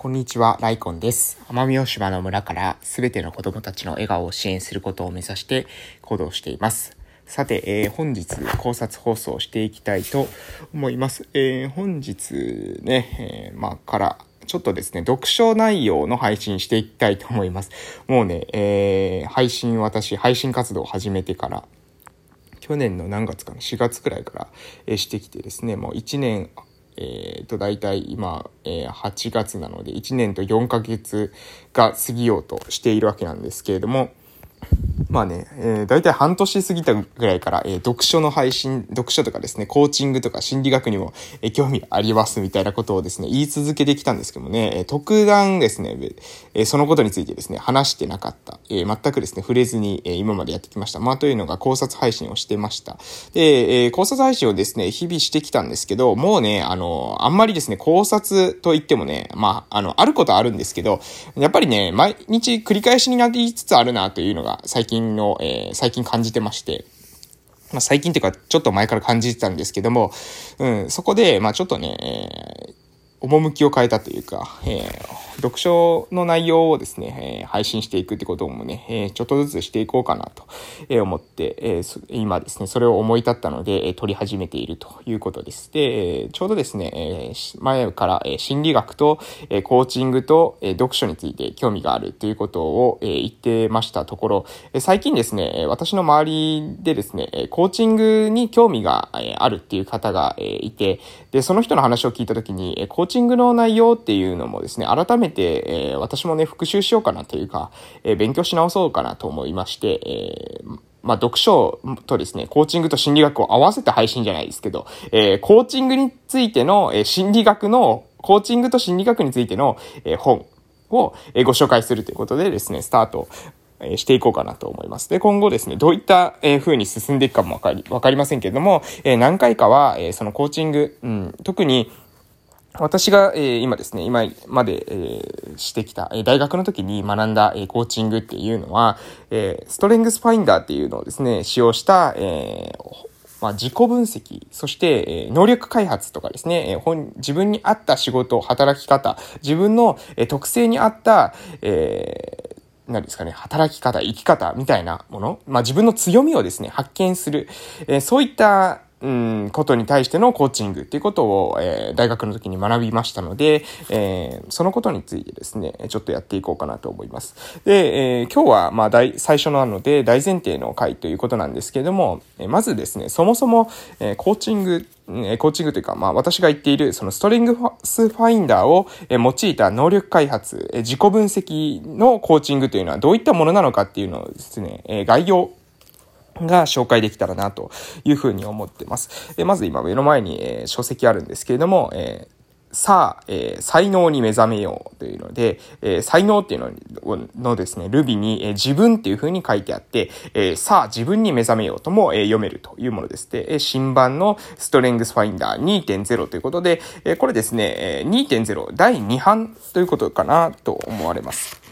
こんにちは、ライコンです。奄美大島の村からすべての子供たちの笑顔を支援することを目指して行動しています。さて、えー、本日考察放送していきたいと思います。えー、本日ね、えー、まあ、からちょっとですね、読書内容の配信していきたいと思います。もうね、えー、配信、私、配信活動を始めてから、去年の何月かな、4月くらいから、え、してきてですね、もう1年、えっ、ー、と、大体今、えー、8月なので、1年と4ヶ月が過ぎようとしているわけなんですけれども、まあね、えー、大体半年過ぎたぐらいから、えー、読書の配信、読書とかですね、コーチングとか心理学にも、えー、興味ありますみたいなことをですね、言い続けてきたんですけどもね、えー、特段ですね、えー、そのことについてですね、話してなかった。えー、全くですね、触れずに、えー、今までやってきました。まあというのが考察配信をしてました。で、えー、考察配信をですね、日々してきたんですけど、もうね、あの、あんまりですね、考察といってもね、まあ、あの、あることはあるんですけど、やっぱりね、毎日繰り返しになりつつあるなというのが最近の、えー、最近感じてまして、まあ、最近っていうか、ちょっと前から感じてたんですけども、うん、そこで、まあちょっとね、えー、趣を変えたというか、えー、読書の内容をですね、えー、配信していくってこともね、えー、ちょっとずつしていこうかなと、思って、えー、今ですね、それを思い立ったので、え撮り始めているということです。で、ちょうどですね、え前から、え心理学と、えコーチングと、え読書について興味があるということを、え言ってましたところ、え最近ですね、私の周りでですね、コーチングに興味があるっていう方がいて、で、その人の話を聞いたときに、コーチングの内容っていうのもですね、改めて、えー、私もね、復習しようかなというか、えー、勉強し直そうかなと思いまして、えーまあ、読書とですね、コーチングと心理学を合わせて配信じゃないですけど、えー、コーチングについての、えー、心理学の、コーチングと心理学についての、えー、本を、えー、ご紹介するということでですね、スタートえしていこうかなと思います。で、今後ですね、どういった、え風に進んでいくかもわかり、わかりませんけれども、え何回かは、えそのコーチング、うん、特に、私が、え、今ですね、今まで、え、してきた、え、大学の時に学んだ、え、コーチングっていうのは、え、ストレングスファインダーっていうのをですね、使用した、え、まあ、自己分析、そして、え、能力開発とかですね、え、本、自分に合った仕事、働き方、自分の、え、特性に合った、えー、何ですかね、働き方、生き方みたいなもの、まあ、自分の強みをですね、発見する、え、そういった、うん、ことに対してのコーチングっていうことを、えー、大学の時に学びましたので、えー、そのことについてですね、ちょっとやっていこうかなと思います。で、えー、今日は、まあ、大、最初なので、大前提の回ということなんですけれども、えまずですね、そもそも、えコーチング、えコーチングというか、まあ、私が言っている、そのストリングスファインダーをえ用いた能力開発、え自己分析のコーチングというのはどういったものなのかっていうのをですね、え概要が紹介できたらなというふうに思ってます。えまず今目の前に、え、書籍あるんですけれども、えーさあ、えー、才能に目覚めようというので、えー、才能っていうののですね、ルビに、えー、自分っていう風に書いてあって、えさあ自分に目覚めようとも、え読めるというものです。で、新版のストレングスファインダー2.0ということで、えこれですね、え2.0第2版ということかなと思われます。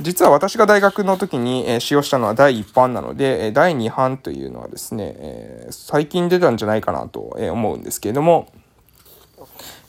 実は私が大学の時に、え使用したのは第1版なので、え第2版というのはですね、え最近出たんじゃないかなと思うんですけれども、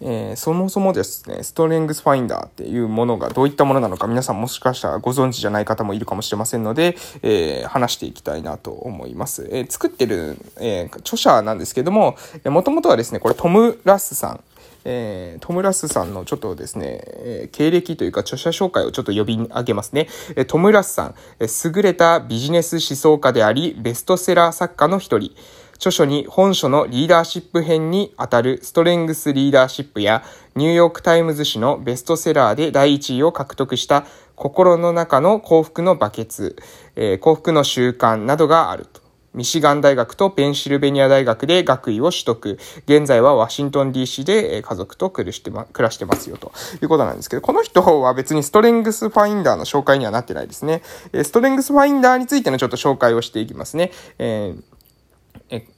えー、そもそもですね、ストレングスファインダーっていうものがどういったものなのか皆さんもしかしたらご存知じゃない方もいるかもしれませんので、えー、話していきたいなと思います。えー、作ってる、え著者なんですけども、もともとはですね、これトム・ラスさん、えー、トムラスさんのちょっとですね、えー、経歴というか著者紹介をちょっと呼び上げますね。えー、トムラスさん、え優れたビジネス思想家であり、ベストセラー作家の一人。著書に本書のリーダーシップ編にあたるストレングスリーダーシップやニューヨークタイムズ紙のベストセラーで第1位を獲得した心の中の幸福のバケツ、えー、幸福の習慣などがあると。ミシガン大学とペンシルベニア大学で学位を取得。現在はワシントン DC で家族と暮らしてま、暮らしてますよということなんですけど、この人は別にストレングスファインダーの紹介にはなってないですね。ストレングスファインダーについてのちょっと紹介をしていきますね。えー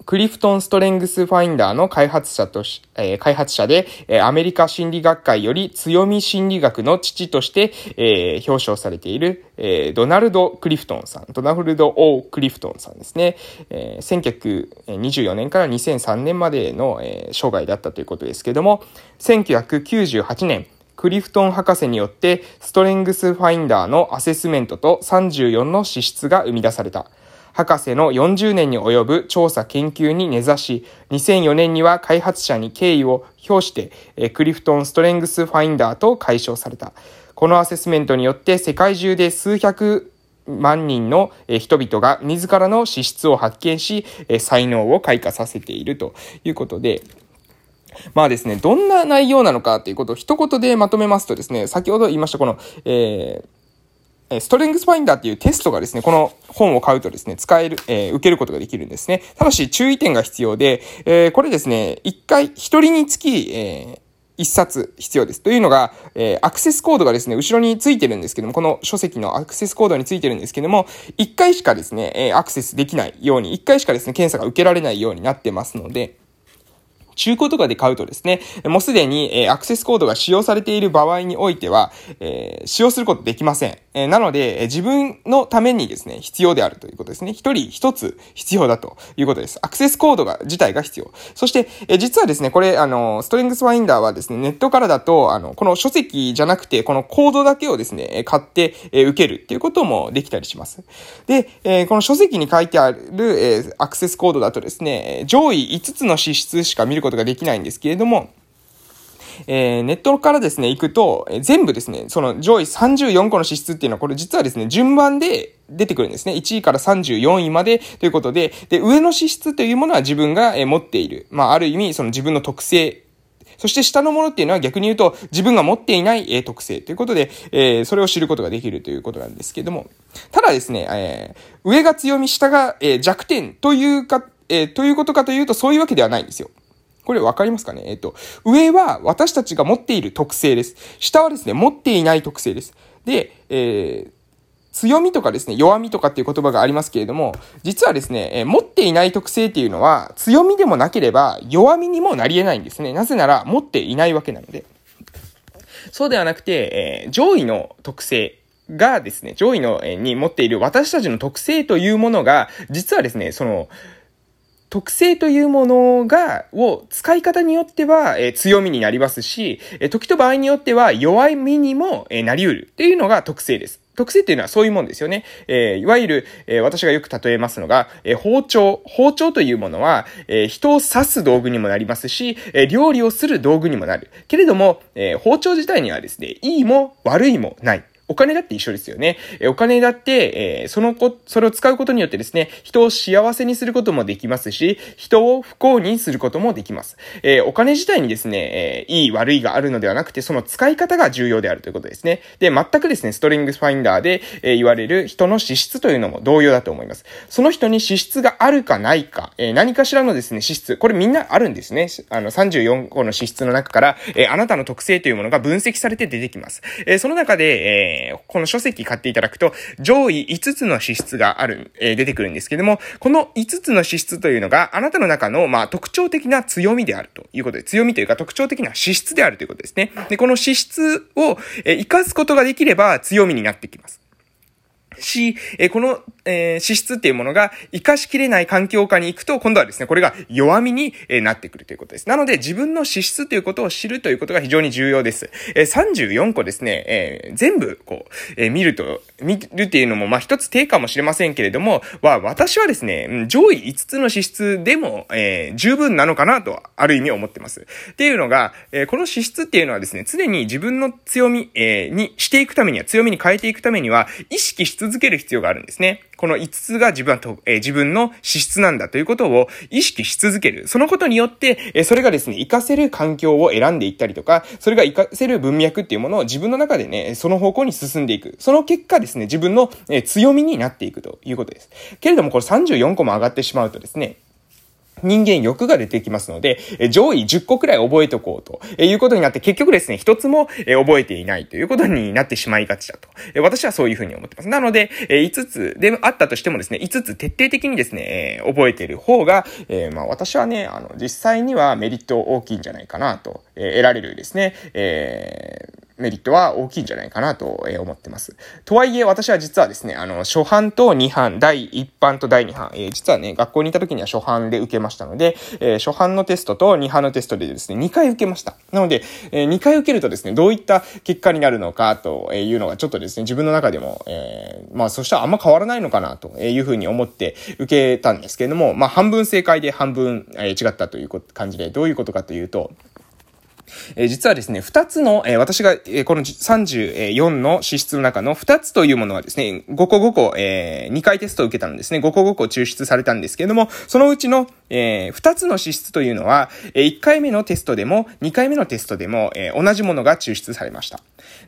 クリフトンストレングスファインダーの開発者とし、えー、開発者で、えー、アメリカ心理学会より強み心理学の父として、えー、表彰されている、えー、ドナルド・クリフトンさん、ドナルド・オー・クリフトンさんですね。えー、1924年から2003年までの、えー、生涯だったということですけれども、1998年、クリフトン博士によって、ストレングスファインダーのアセスメントと34の資質が生み出された。博士の40年に及ぶ調査研究に根ざし、2004年には開発者に敬意を表して、クリフトンストレングスファインダーと解消された。このアセスメントによって世界中で数百万人の人々が自らの資質を発見し、才能を開花させているということで、まあですね、どんな内容なのかということを一言でまとめますとですね、先ほど言いましたこの、えーストレングスファインダーっていうテストがですね、この本を買うとですね、使える、えー、受けることができるんですね。ただし注意点が必要で、えー、これですね、一回、一人につき、えー、一冊必要です。というのが、えー、アクセスコードがですね、後ろについてるんですけども、この書籍のアクセスコードについてるんですけども、一回しかですね、えー、アクセスできないように、一回しかですね、検査が受けられないようになってますので、中古とかで買うとですね、もうすでに、えアクセスコードが使用されている場合においては、えー、使用することできません。え、なので、え自分のためにですね、必要であるということですね。一人一つ必要だということです。アクセスコードが、自体が必要。そして、え実はですね、これ、あの、ストレングスファインダーはですね、ネットからだと、あの、この書籍じゃなくて、このコードだけをですね、買って、え受けるっていうこともできたりします。で、えこの書籍に書いてある、えアクセスコードだとですね、上位5つの資質しか見ることができないんですけれども、えー、ネットからですね、行くと、えー、全部ですね、その上位34個の資質っていうのは、これ実はですね、順番で出てくるんですね。1位から34位までということで、で、上の資質というものは自分が、え、持っている。まあ、ある意味、その自分の特性そして下のものっていうのは逆に言うと自分が持っていない、え特性ということで、え、それを知ることができるということなんですけども。ただですね、えー、上が強み、下が、え、弱点というか、え、ということかというとそういうわけではないんですよ。これわかりますかね？えっ、と、上は私たちが持っている特性です。下はですね、持っていない特性です。で、えー、強みとかですね、弱みとかっていう言葉がありますけれども、実はですね、えー、持っていない特性っていうのは、強みでもなければ弱みにもなり得ないんですね。なぜなら、持っていないわけなので。そうではなくて、えー、上位の特性がですね、上位の、えー、に持っている私たちの特性というものが、実はですね、その、特性というものが、を使い方によっては、え、強みになりますし、え、時と場合によっては弱みにも、え、なり得るっていうのが特性です。特性っていうのはそういうもんですよね。えー、いわゆる、えー、私がよく例えますのが、えー、包丁。包丁というものは、え、人を刺す道具にもなりますし、え、料理をする道具にもなる。けれども、え、包丁自体にはですね、いいも悪いもない。お金だって一緒ですよね。えお金だって、えー、そのこ、それを使うことによってですね、人を幸せにすることもできますし、人を不幸にすることもできます。えー、お金自体にですね、えー、いい悪いがあるのではなくて、その使い方が重要であるということですね。で、全くですね、ストリングスファインダーで、え言われる人の資質というのも同様だと思います。その人に資質があるかないか、え何かしらのですね、資質、これみんなあるんですね。あの、34個の資質の中から、えあなたの特性というものが分析されて出てきます。えその中で、ええー、この書籍買っていただくと、上位5つの資質がある、えー、出てくるんですけども、この5つの資質というのが、あなたの中の、まあ、特徴的な強みであるということで、強みというか特徴的な資質であるということですね。で、この資質を、えー、活かすことができれば強みになってきます。し、えこの、えー、資質っていうものが活かしきれない環境下に行くと、今度はですね、これが弱みに、えなってくるということです。なので、自分の資質ということを知るということが非常に重要です。え34個ですね、えー、全部、こう、え見ると、見るっていうのも、まあ、一つ低かもしれませんけれども、は、私はですね、上位5つの資質でも、えー、十分なのかなと、ある意味思ってます。っていうのが、え、この資質っていうのはですね、常に自分の強み、え、にしていくためには、強みに変えていくためには、意識し続続ける必要があるんですね。この5つが自分はと、えー、自分の資質なんだということを意識し続ける。そのことによって、えー、それがですね、活かせる環境を選んでいったりとか、それが活かせる文脈っていうものを自分の中でね、その方向に進んでいく。その結果ですね、自分の、え、強みになっていくということです。けれども、これ34個も上がってしまうとですね、人間欲が出てきますので、上位10個くらい覚えとこうということになって結局ですね、一つも覚えていないということになってしまいがちだと。私はそういうふうに思ってます。なので、5つであったとしてもですね、5つ徹底的にですね、覚えている方が、えまあ私はね、あの、実際にはメリット大きいんじゃないかなと、え得られるですね、えーメリットは大きいんじゃないかなと思ってます。とはいえ、私は実はですね、あの、初版と二版、第1版と第2版、えー、実はね、学校にいた時には初版で受けましたので、えー、初版のテストと二版のテストでですね、2回受けました。なので、えー、2回受けるとですね、どういった結果になるのかというのがちょっとですね、自分の中でも、えー、まあ、そしたらあんま変わらないのかなというふうに思って受けたんですけれども、まあ、半分正解で半分、えー、違ったという感じで、どういうことかというと、え、実はですね、二つの、え、私が、え、この34の資質の中の二つというものはですね、5個5個、えー、2回テストを受けたんですね。5個5個抽出されたんですけれども、そのうちの、えー、2つの資質というのは、え、1回目のテストでも、2回目のテストでも、え、同じものが抽出されました。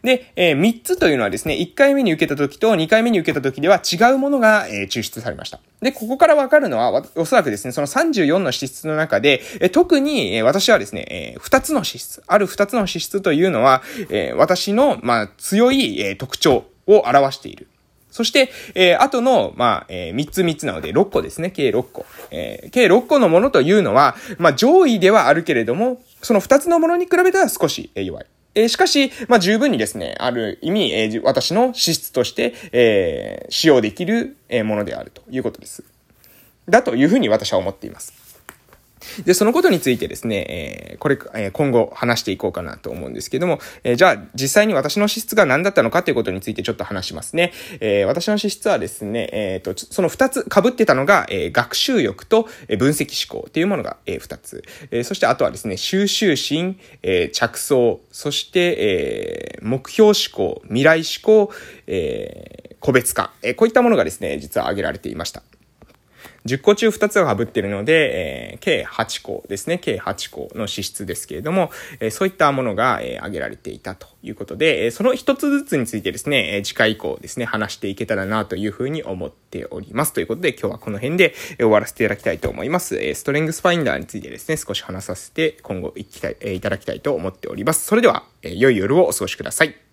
で、えー、3つというのはですね、1回目に受けた時と2回目に受けた時では違うものが、え、抽出されました。で、ここからわかるのは、おそらくですね、その34の資質の中で、え、特に、え、私はですね、えー、2つの資質、ある2つの資質というのは、えー、私の、まあ、強い、えー、特徴を表している。そして、えー、後の、まあ、えー、3つ3つなので、6個ですね。計6個。えー、計6個のものというのは、まあ、上位ではあるけれども、その2つのものに比べたら少し、えー、弱い。えー、しかし、まあ、十分にですね、ある意味、えー、私の資質として、えー、使用できる、えー、ものであるということです。だというふうに私は思っています。で、そのことについてですね、えー、これ、えー、今後話していこうかなと思うんですけども、えー、じゃあ実際に私の資質が何だったのかということについてちょっと話しますね。えー、私の資質はですね、えっ、ー、と、その二つ被ってたのが、えー、学習欲と分析思考っていうものが、えー、二つ。えー、そしてあとはですね、収集心、えー、着想、そして、えー、目標思考、未来思考、えー、個別化、えー、こういったものがですね、実は挙げられていました。10個中2つが被っているので、えー、計8個ですね。計8個の資質ですけれども、えー、そういったものが、えー、挙げられていたということで、えー、その1つずつについてですね、え、次回以降ですね、話していけたらなというふうに思っております。ということで、今日はこの辺で終わらせていただきたいと思います。え、ストレングスファインダーについてですね、少し話させて今後いきたい、え、いただきたいと思っております。それでは、え、良い夜をお過ごしください。